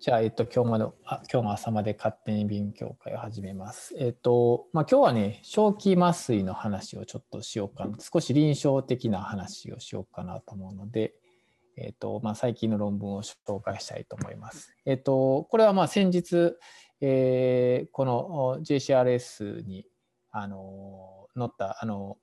じゃあ、えっと、今日まで、あ今日も朝まで勝手に勉強会を始めます。えっと、まあ、今日はね、正気麻酔の話をちょっとしようかな。少し臨床的な話をしようかなと思うので、えっと、まあ、最近の論文を紹介したいと思います。えっと、これはまあ先日、えーこの JCRS に、あの、載った、あの、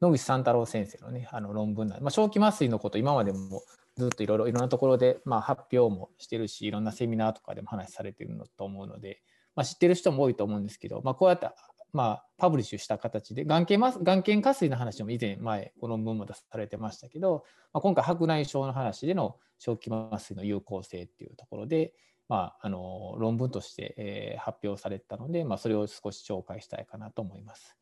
野口三太郎先生のね、あの論文なんで、まあ、正気麻酔のこと、今までもずっといろいろいろんなところで、まあ、発表もしてるしいろんなセミナーとかでも話されてるのと思うので、まあ、知ってる人も多いと思うんですけど、まあ、こうやって、まあ、パブリッシュした形で眼瞼麻眼瞼下垂の話も以前前この論文も出されてましたけど、まあ、今回白内障の話での正気麻酔の有効性っていうところで、まあ、あの論文として、えー発表されたので、まあ、それを少し紹介したいかなと思います。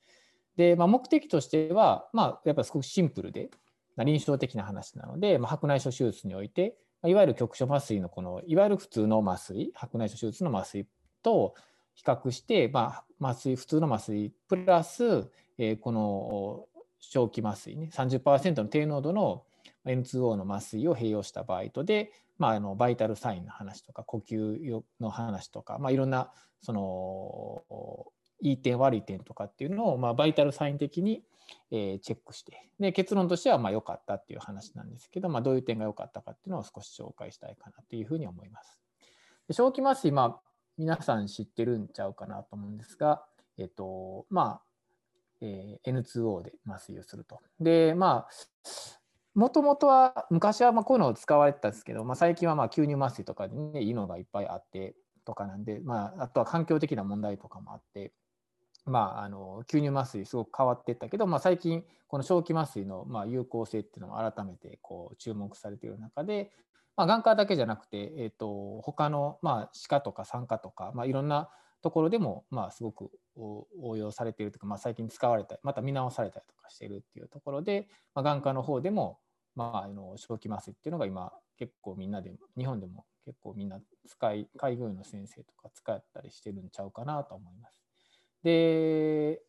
で、まあ、目的としては、まあ、やっぱりすごくシンプルで臨床的な話なので、まあ、白内障手術において、まあいわゆる局所麻酔のこのいわゆる普通の麻酔白内障手術の麻酔と比較して、まあ、麻酔普通の麻酔プラス、えーこの正気麻酔ね30%の低濃度の N2O の麻酔を併用した場合とで、まあ、あのバイタルサインの話とか呼吸の話とか、まあ、いろんなそのいい点悪い点とかっていうのを、まあ、バイタルサイン的に、えーチェックしてで結論としてはま良かったっていう話なんですけど、まあ、どういう点が良かったかっていうのを少し紹介したいかなというふうに思います。で正気麻酔、まあ、皆さん知ってるんちゃうかなと思うんですが、えっとまあえー N2O で麻酔をすると。でまあもともとは昔はまあこういうのを使われてたんですけど、まあ、最近はまあ吸入麻酔とかでねいいのがいっぱいあってとかなんで、まあ、あとは環境的な問題とかもあって、まあ、あの吸入麻酔すごく変わっていったけど、まあ、最近この正気麻酔のまあ有効性っていうのも改めてこう注目されている中で、まあ、眼科だけじゃなくて、えー、と他のまあ歯科とか産科とか、まあ、いろんなところでもまあすごく応用されているというか、まあ、最近使われたりまた見直されたりとかしているっていうところで、まあ、眼科の方でも、まあ、あの正気麻酔っていうのが今結構みんなで日本でも結構みんな使い開業医の先生とか使ったりしてるんちゃうかなと思います。で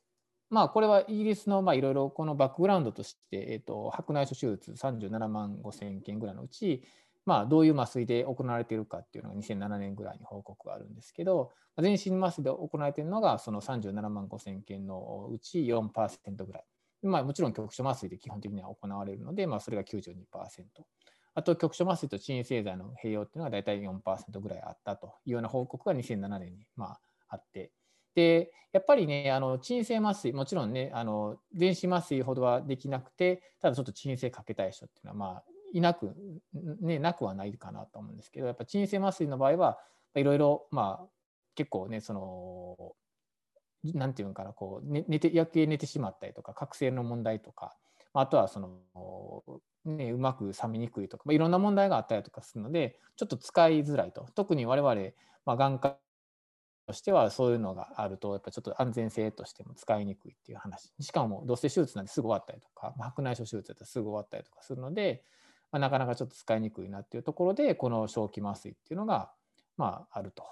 まあこれはイギリスのいろいろこのバックグラウンドとして、えー、と白内障手術37万5千件ぐらいのうち、まあ、どういう麻酔で行われているかっていうのが2007年ぐらいに報告があるんですけど全身麻酔で行われているのがその37万5千件のうち4%ぐらい。まあ、もちろん局所麻酔で基本的には行われるので、まあ、それが92%。あと局所麻酔と鎮静剤の併用っていうのが大体4%ぐらいあったというような報告が2007年にまああって、でやっぱりねあの鎮静麻酔もちろんねあの全身麻酔ほどはできなくてただちょっと鎮静かけたい人っていうのはまあいなく、ね、なくはないかなと思うんですけどやっぱ鎮静麻酔の場合はいろいろまあ結構ねそのなんていうのかなこう、ね、寝て夜景寝てしまったりとか覚醒の問題とかああとはその、ね、うまく冷めにくいとか、まあ、いろんな問題があったりとかするのでちょっと使いづらいと。特に我々、まあ、眼科としてはそういうのがあるとやっぱちょっと安全性としても使いにくいっていう話しかもどうせ手術なんてすぐ終わったりとか、白内障手術だったらすぐ終わったりとかするので、まあ、なかなかちょっと使いにくいなっていうところでこの正気麻酔っていうのが、まあ、あると。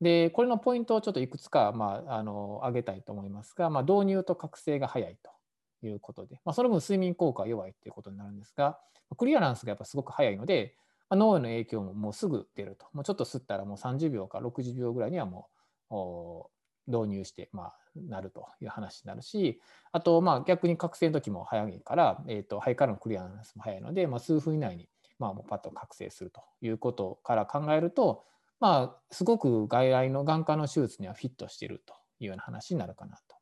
でこれのポイントをちょっといくつか、まあ、あの挙げたいと思いますが、まあ、導入と覚醒が早いということで、まあ、その分睡眠効果は弱いっていうことになるんですがクリアランスがやっぱすごく早いので、まあ、脳への影響ももうすぐ出るともうちょっと吸ったらもう30秒か60秒ぐらいにはもう導入して、まあ、なるという話になるしあとまあ逆に覚醒の時も早いから、えー、と肺からのクリアランスも早いので、まあ、数分以内に、まあ、もうパッと覚醒するということから考えると、まあ、すごく外来の眼科の手術にはフィットしているというような話になるかなと。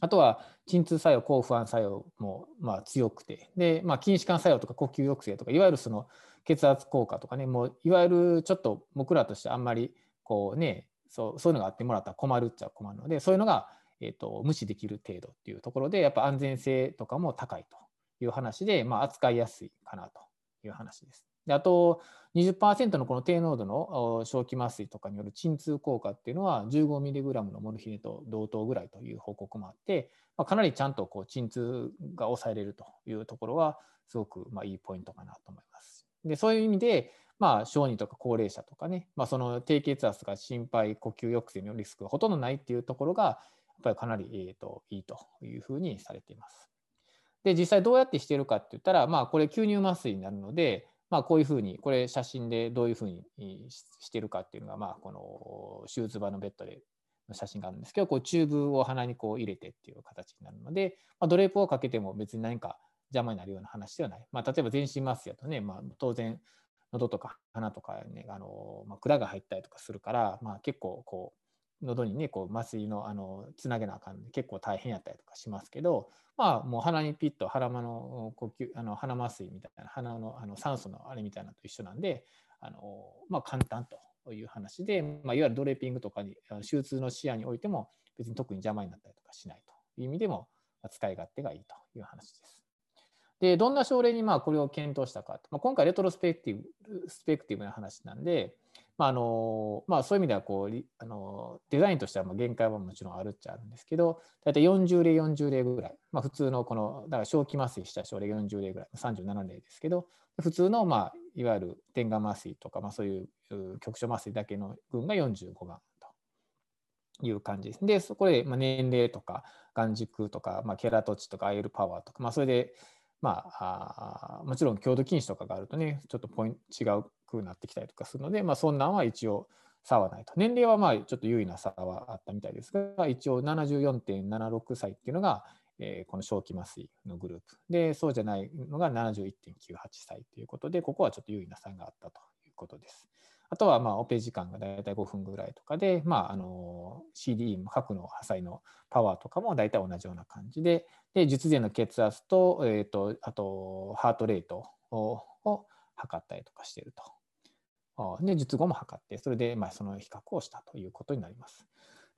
あとは鎮痛作用、抗不安作用もまあ強くて、で、まあ、筋弛緩作用とか呼吸抑制とか、いわゆるその血圧効果とかね、もういわゆるちょっと僕らとしてあんまりこうね、そうそういうのがあってもらったら困るっちゃ困るので、そういうのが、えー、と無視できる程度っていうところで、やっぱ安全性とかも高いという話で、まあ、扱いやすいかなという話です。であと20%のこの低濃度のお正気麻酔とかによる鎮痛効果っていうのは 15mg のモルヒネと同等ぐらいという報告もあって、まあ、かなりちゃんとこう鎮痛が抑えれるというところはすごくまあいいポイントかなと思います。でそういう意味で、まあ、小児とか高齢者とかね、まあ、その低血圧が心配呼吸抑制のリスクがほとんどないっていうところがやっぱりかなり、えー、といいというふうにされています。で実際どうやってしてるかって言ったら、まあ、これ吸入麻酔になるのでまあ、こういうふうに、これ写真でどういうふうにしてるかっていうのが、まあ、この手術場のベッドでの写真があるんですけど、こうチューブを鼻にこう入れてっていう形になるので、まあ、ドレープをかけても別に何か邪魔になるような話ではない。まあ、例えば全身麻酔だとね、まあ、当然、喉とか鼻とかね、あのまあ、管が入ったりとかするから、まあ、結構こう、喉にねこう麻酔のあのつなげなあかんで結構大変やったりとかしますけどまあもう鼻にピッと鼻間の呼吸あの鼻麻酔みたいな鼻のあの酸素のあれみたいなと一緒なんであのまあ簡単という話で、まあ、いわゆるドレーピングとかに手術の視野においても別に特に邪魔になったりとかしないという意味でも使い勝手がいいという話です。でどんな症例にまあこれを検討したか、まあ、今回レトロスペクティブスペクティブな話なんで、まああのまあ、そういう意味ではこうあのデザインとしてはまあ限界はもちろんあるっちゃあるんですけど大体40例40例ぐらい、まあ、普通のこのだから小気麻酔した症例40例ぐらい。37例ですけど普通の、まあ、いわゆる点眼麻酔とか、まあ、そういう局所麻酔だけの群が45眼という感じです。でそこで、まあ、年齢とか眼軸とか、まあ、ケラト値とかアイルパワーとか、まあ、それでまあ、あもちろん強度禁止とかがあるとね、ちょっとポイント違うくなってきたりとかするので、まあ、そんなんは一応差はないと。年齢はまあちょっと優位な差はあったみたいですが、一応74.76歳っていうのが、えー、この小気麻酔のグループ。で、そうじゃないのが71.98歳ということで、ここはちょっと優位な差があったということです。あとはまあオペ時間がだいたい5分ぐらいとかで、まあ、あの CD も核の破砕のパワーとかも大体同じような感じで、で術前の血圧と,、えーと、あとハートレートを測ったりとかしていると。で術後も測って、それでまあその比較をしたということになります。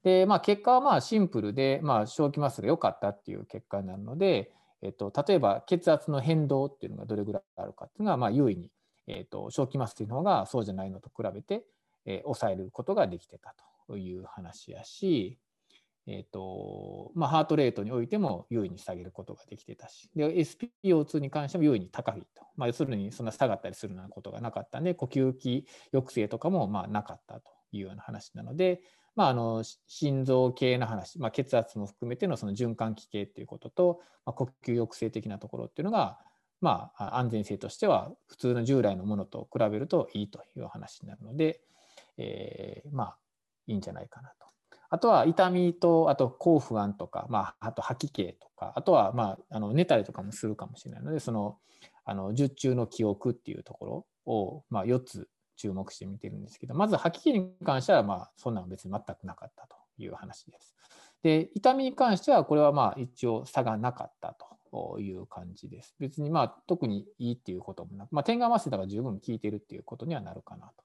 で、まあ、結果はまあシンプルで、まあ、小気マスが良かったっていう結果になるので、えっと、例えば血圧の変動っていうのがどれぐらいあるかっていうのはまあ優位にえーと、小気麻酔の方がそうじゃないのと比べて、えー、抑えることができてたという話やし、えーとまあ、ハートレートにおいても優位に下げることができてたし、SPO2 に関しても優位に高いと、まあ、要するにそんな下がったりするようなことがなかったんで、呼吸器抑制とかもまあなかったというような話なので、まあ、あの心臓系の話、まあ、血圧も含めてのその循環器系っていうことと、まあ、呼吸抑制的なところっていうのが、まあ、安全性としては普通の従来のものと比べるといいという話になるので、えー、まあいいんじゃないかなと。あとは痛みと、あと抗不安とか、まあ、あと吐き気とか、あとは、まあ、あの寝たりとかもするかもしれないので、そのあの術中の記憶っていうところを、まあ、4つ注目してみてるんですけど、まず吐き気に関しては、まあ、そんなの別に全くなかったという話です。で、痛みに関しては、これはまあ一応差がなかったと。いう感じです。別にまあ特にいいっていうこともなく、まあ、点眼麻酔だから十分効いてるっていうことにはなるかなと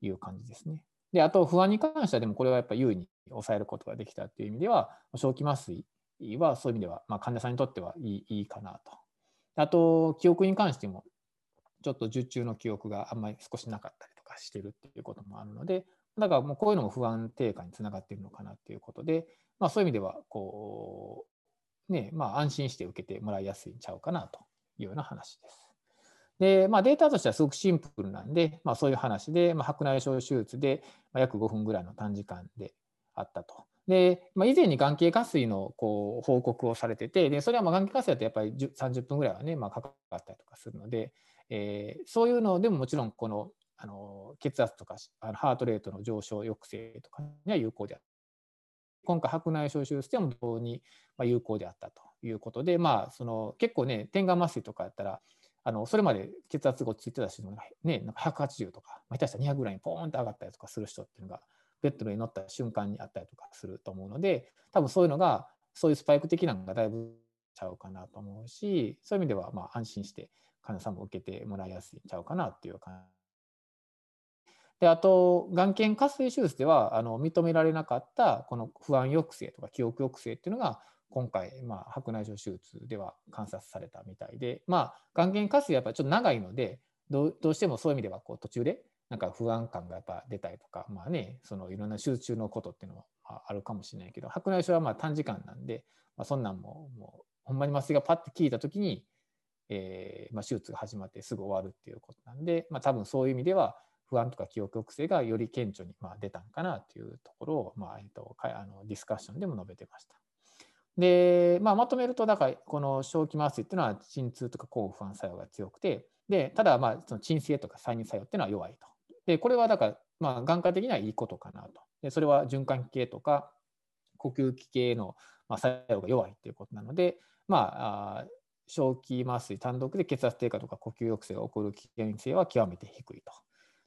いう感じですね。で、あと不安に関してはでもこれはやっぱ優位に抑えることができたっていう意味では、小気麻酔はそういう意味では、まあ、患者さんにとってはいいいいかなと。あと、記憶に関しても、ちょっと術中の記憶があんまり少しなかったりとかしてるっていうこともあるので、だからもうこういうのも不安低下につながっているのかなっていうことで、まあ、そういう意味ではこうね、まあ、安心して受けてもらいやすいんちゃうかなというような話です。で、まあ、データとしてはすごくシンプルなんで、まあ、そういう話で、まあ、白内障手術で約5分ぐらいの短時間であったと。で、まあ、以前に眼形下垂のこう報告をされてて、でそれはまあ眼形下垂だとやっぱり30分ぐらいはね、まあ、かかったりとかするので、えー、そういうのでももちろんこのあの血圧とかあのハートレートの上昇抑制とかには有効である。今回白内障手術でも同様に有効であったということで、まあ、その結構ね点眼麻酔とかやったらあのそれまで血圧がついてた人が、ね、なんか180とか、まあ、下手したら200ぐらいにポーンと上がったりとかする人っていうのがベッドに乗った瞬間にあったりとかすると思うので多分そういうのがそういうスパイク的なのがだいぶちゃうかなと思うしそういう意味ではまあ安心して患者さんも受けてもらいやすいんちゃうかなっていう感じであと、眼瞼下垂手術ではあの認められなかったこの不安抑制とか記憶抑制っていうのが今回、まあ、白内障手術では観察されたみたいで、まあ、眼瞼下垂やっぱりちょっと長いのでどうしてもそういう意味ではこう途中でなんか不安感がやっぱ出たりとか、まあね、そのいろんな手術中のことっていうのもあるかもしれないけど白内障はまあ短時間なんで、まあ、そんなんももうほんまに麻酔がパッて効いた時に、えーまあ、手術が始まってすぐ終わるっていうことなんで、まあ、多分そういう意味では不安とか記憶抑制がより顕著にまあ出たんかなというところを、まあえっと、あのディスカッションでも述べてました。で、まあ、まとめると、だからこの小気麻酔っていうのは鎮痛とか抗不安作用が強くて、で、ただ、まあ、その鎮静とか再入作用っていうのは弱いと。で、これはだから、まあ、眼科的にはいいことかなと。で、それは循環器系とか呼吸器系の作用が弱いということなので、まあ、小気麻酔単独で血圧低下とか呼吸抑制が起こる危険性は極めて低いと。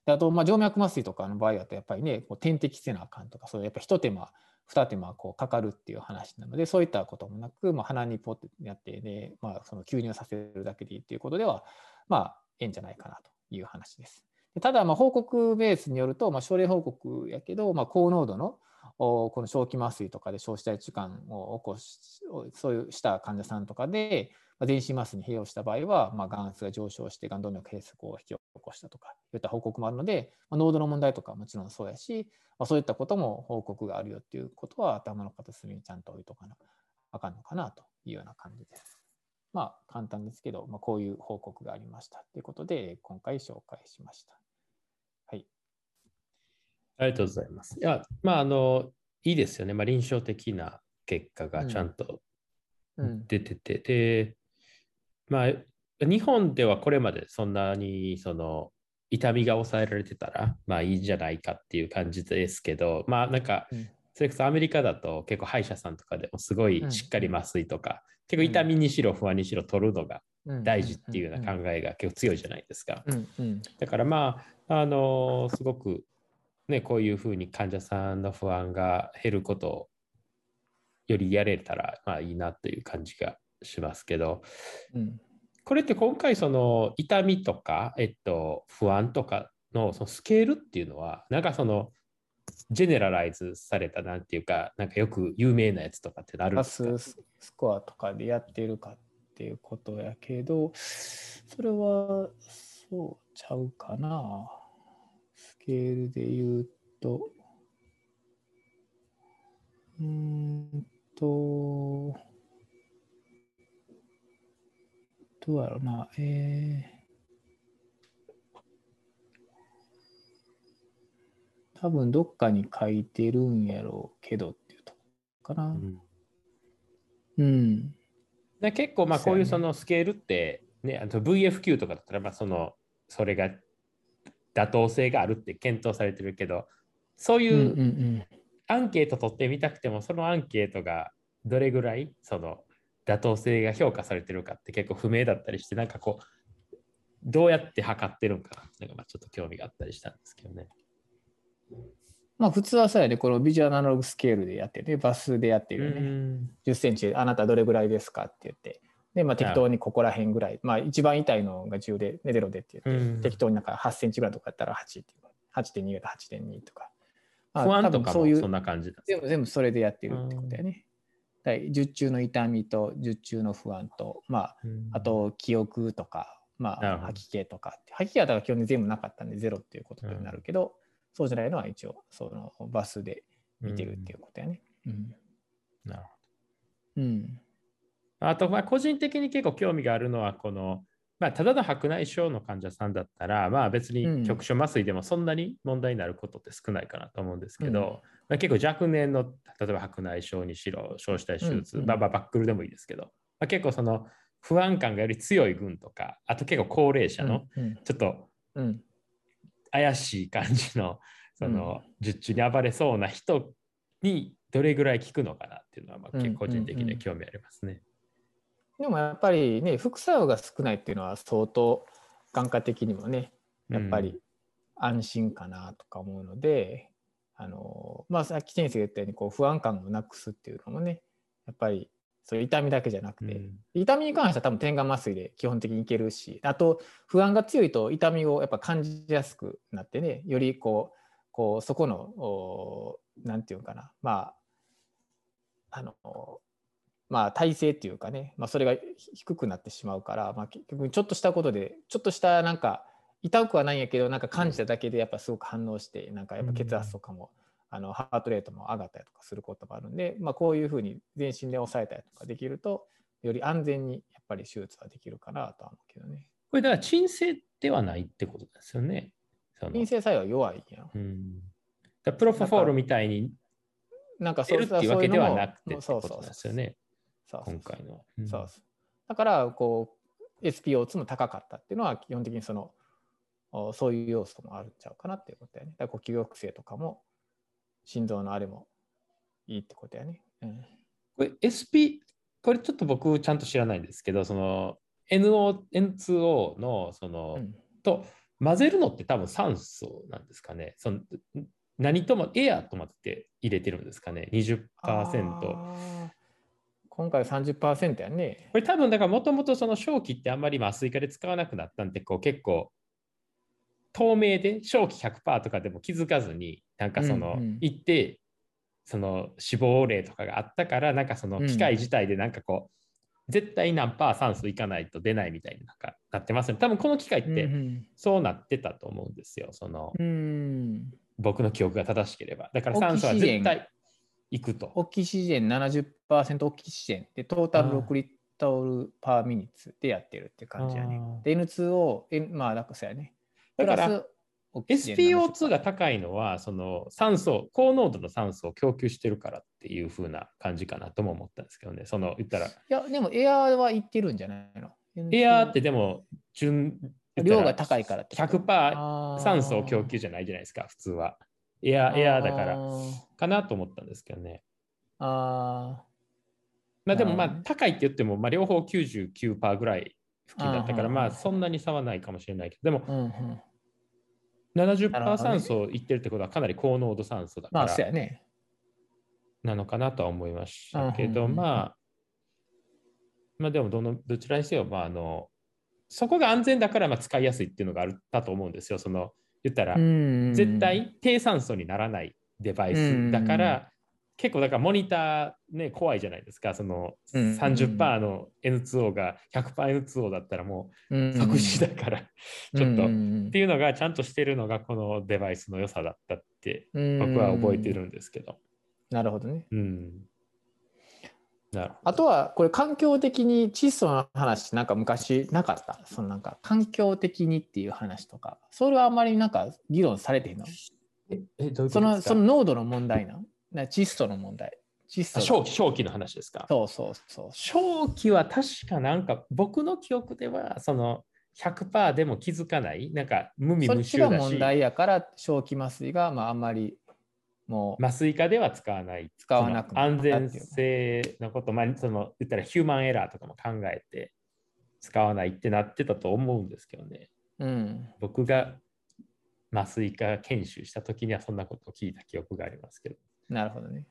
であと、まあ、静脈麻酔とかの場合だとやっぱりねこう点滴せなあかんとかそういうやっぱ一手間二手間こうかかるっていう話なのでそういったこともなく、まあ、鼻にポッてやってね、まあ、その吸入させるだけでいいっていうことではまあええんじゃないかなという話です。ただまあ報告ベースによると、まあ、症例報告やけど、まあ、高濃度のこの小気麻酔とかで小子体置換を起こしそういうした患者さんとかで全身麻酔に併用した場合は、まあ、眼圧が上昇して眼動脈閉塞を引き起こしたとかいった報告もあるので、まあ、濃度の問題とかもちろんそうやし、まあ、そういったことも報告があるよっていうことは頭の片隅にちゃんと置いとかなあかんのかなというような感じです。まあ簡単ですけど、まあ、こういう報告がありましたということで今回紹介しました。はい。ありがとうございます。いや、まあ、あの、いいですよね。まあ、臨床的な結果がちゃんと出てて、うん、で、まあ、日本ではこれまでそんなにその痛みが抑えられてたら、まあいいんじゃないかっていう感じですけど、まあなんか、それこそアメリカだと結構歯医者さんとかでもすごいしっかり麻酔とか、結構痛みにしろ不安にしろ取るのが大事っていうような考えが結構強いじゃないですか。だからまあ、あのすごくね、こういうふうに患者さんの不安が減ることをよりやれたらまあいいなという感じがしますけど、うん、これって今回その痛みとか、えっと、不安とかのそのスケールっていうのはなんかそのジェネラライズされたなんていうかなんかよく有名なやつとかってなるんですか？スコアとかでやってるかっていうことやけどそれはそうちゃうかな。ケールで言うと、うんと、どうやろうな、えー、多分どっかに書いてるんやろうけどっていうとこかな。うん。うん、で結構まあこういうそのスケールってね、あと VFQ とかだったらまあそのそれが妥当性があるって検討されてるけどそういうアンケート取ってみたくてもそのアンケートがどれぐらいその妥当性が評価されてるかって結構不明だったりしてなんかこうどうやって測ってるんかななんかまあちょっと興味があったりしたんですけどね。まあ普通はそうやね、このビジュアルアナログスケールでやってて、バスでやってるよね。10センチ、あなたどれぐらいですかって言って、で、まあ、適当にここら辺ぐらい、まあ、一番痛いのが10で、ね、0でって言って、うん、適当になんか8センチぐらいとかやったら8っていう、8.2だ8.2とか。まあ、不安とかもそんな感じ全部全部それでやってるってことだよね。術中の痛みと術中の不安と、まあ、あと記憶とか、まあ、吐き気とか吐き気はだから基本に全部なかったんでゼロっていうことになるけど、うん、そうじゃないのは一応そのバスで見てるっていうことやね。うん、なるほど。うんあと、まあ、個人的に結構興味があるのは、この、まあ、ただの白内障の患者さんだったら、まあ、別に局所麻酔でもそんなに問題になることって少ないかなと思うんですけど、うん、まあ、結構若年の、例えば白内障にしろ、小子体手術、うん、バババックルでもいいですけど、まあ、結構その不安感がより強い群とか、あと結構高齢者のちょっと怪しい感じの、その術中に暴れそうな人にどれぐらい効くのかなっていうのは、まあ、結構個人的には興味ありますね。でもやっぱりね副作用が少ないっていうのは相当眼科的にもねやっぱり安心かなとか思うので、うん、あのまあさっき先生が言ったようにこう不安感をなくすっていうのもねやっぱりそういう痛みだけじゃなくて、うん、痛みに関しては多分点眼麻酔で基本的にいけるしあと不安が強いと痛みをやっぱ感じやすくなってねよりこうこうそこの何て言うかなまああのまあ、体勢っていうかね、まあ、それが低くなってしまうから、まあ、結局ちょっとしたことでちょっとしたなんか痛くはないんやけどなんか感じただけでやっぱすごく反応してなんかやっぱ血圧とかも、あのハートレートも上がったりとかすることもあるんで、まあ、こういうふうに全身で抑えたりとかできるとより安全にやっぱり手術はできるかなとは思うけどね。これだから鎮静ではないってことですよね。鎮静作用は弱いやん。うん、プロフォフォールみたいになんかそういうわけではなくてってことですよね。今回の。うん、そうだからこう SPO2 も高かったっていうのは基本的にそのそういう要素もあるんちゃうかなっていうことやね。だから呼吸抑制とかも心臓のあれもいいってことやね。うん、これ SP、これちょっと僕ちゃんと知らないんですけど、その NO、N2O のその、うん、と混ぜるのって多分酸素なんですかね。その何ともエアとまって入れてるんですかね。20%。今回30%やね。これ多分だからもともとその正気ってあんまり麻酔科で使わなくなったんでこう結構透明で正気100%とかでも気づかずになんかその、行ってその死亡例とかがあったからなんかその機械自体でなんかこう、絶対何パー酸素いかないと出ないみたいになんかなってますね。多分この機械ってそうなってたと思うんですよ。その、僕の記憶が正しければ。だから酸素は絶対いくと。オキシジェン70%オキシジェン。でトータル6リットルパーミニッツでやってるって感じやね。で N2O、まあだからそうやね。だから SPO2 が高いのはその酸素高濃度の酸素を供給してるからっていう風な感じかなとも思ったんですけどね。その言ったら。いやでもエアーはいってるんじゃないの？エアーってでも純量が高いからって100%酸素を供給じゃないじゃないですか普通はエアエアーだから。かなと思ったんですけどね。ああまあでもまあ高いって言ってもまあ両方99%ぐらい付近だったからまあそんなに差はないかもしれないけどでも、うんうん。70%酸素いってるってことはかなり高濃度酸素だから、なのかなとは思いましたけど、まあ、まあでもどのどちらにせよ、まあ、あのそこが安全だからまあ使いやすいっていうのがあったと思うんですよ。その言ったら絶対低酸素にならないデバイスだから結構だからモニターね怖いじゃないですか。その30%の N2O が 100%N2O だったらもう即死だからちょっと。っていうのがちゃんとしてるのがこのデバイスの良さだったって僕は覚えてるんですけど。なるほどね、うん、あとはこれ環境的に窒素の話なんか昔なかった？そのなんか環境的にっていう話とか。それはあんまりなんか議論されてへんの？ええどういうそのその濃度の問題なな窒素の問題。窒素正気正気の話ですか？そうそうそう。正気は確かなんか僕の記憶ではその100%でも気づかない。なんか無味無臭だし。そっちが問題やから正気麻酔がまああんまりもう麻酔科では使わない。使わなく安全性のこと、まあ、その言ったらヒューマンエラーとかも考えて使わないってなってたと思うんですけどね。うん、僕が麻酔科研修した時にはそんなことを聞いた記憶がありますけど。なるほどね。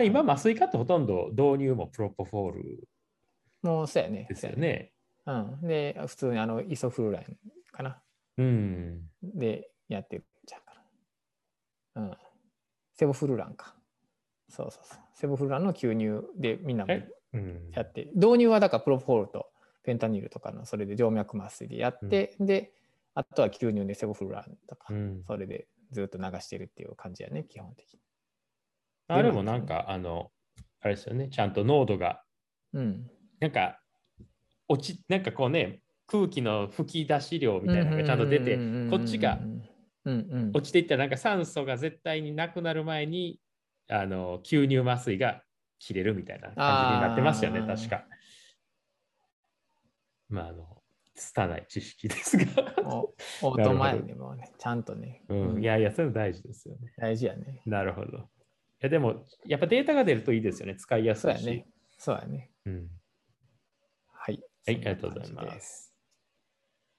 今、麻酔科ってほとんど導入もプロポフォールもうそうやね。ですよね。うん。で、普通にあのイソフルラインかな。うん。で、やってる。うん。セボフルランか。そうそうそう。セボフルランの吸入でみんなもやって、うん、導入はだからプロポールとペンタニールとかのそれで静脈麻酔でやって、うん、で、あとは吸入でセボフルランとか、それでずっと流してるっていう感じやね、基本的に。あれもなんか、あの、あれですよね、ちゃんと濃度が、うん、なんか、落ち、なんかこうね、空気の吹き出し量みたいなのがちゃんと出て、こっちが落ちていったら、なんか酸素が絶対になくなる前に、あの、吸入麻酔が切れるみたいな感じになってますよね、確か。まあ、あの、拙い知識ですがオートマイルにもね、ちゃんとね。うん、いやいや、そういうの大事ですよね。大事やね。なるほど。いや、でも、やっぱデータが出るといいですよね。使いやすいし。そうやね。そうやね。うん。はい。はい、ありがとうございます。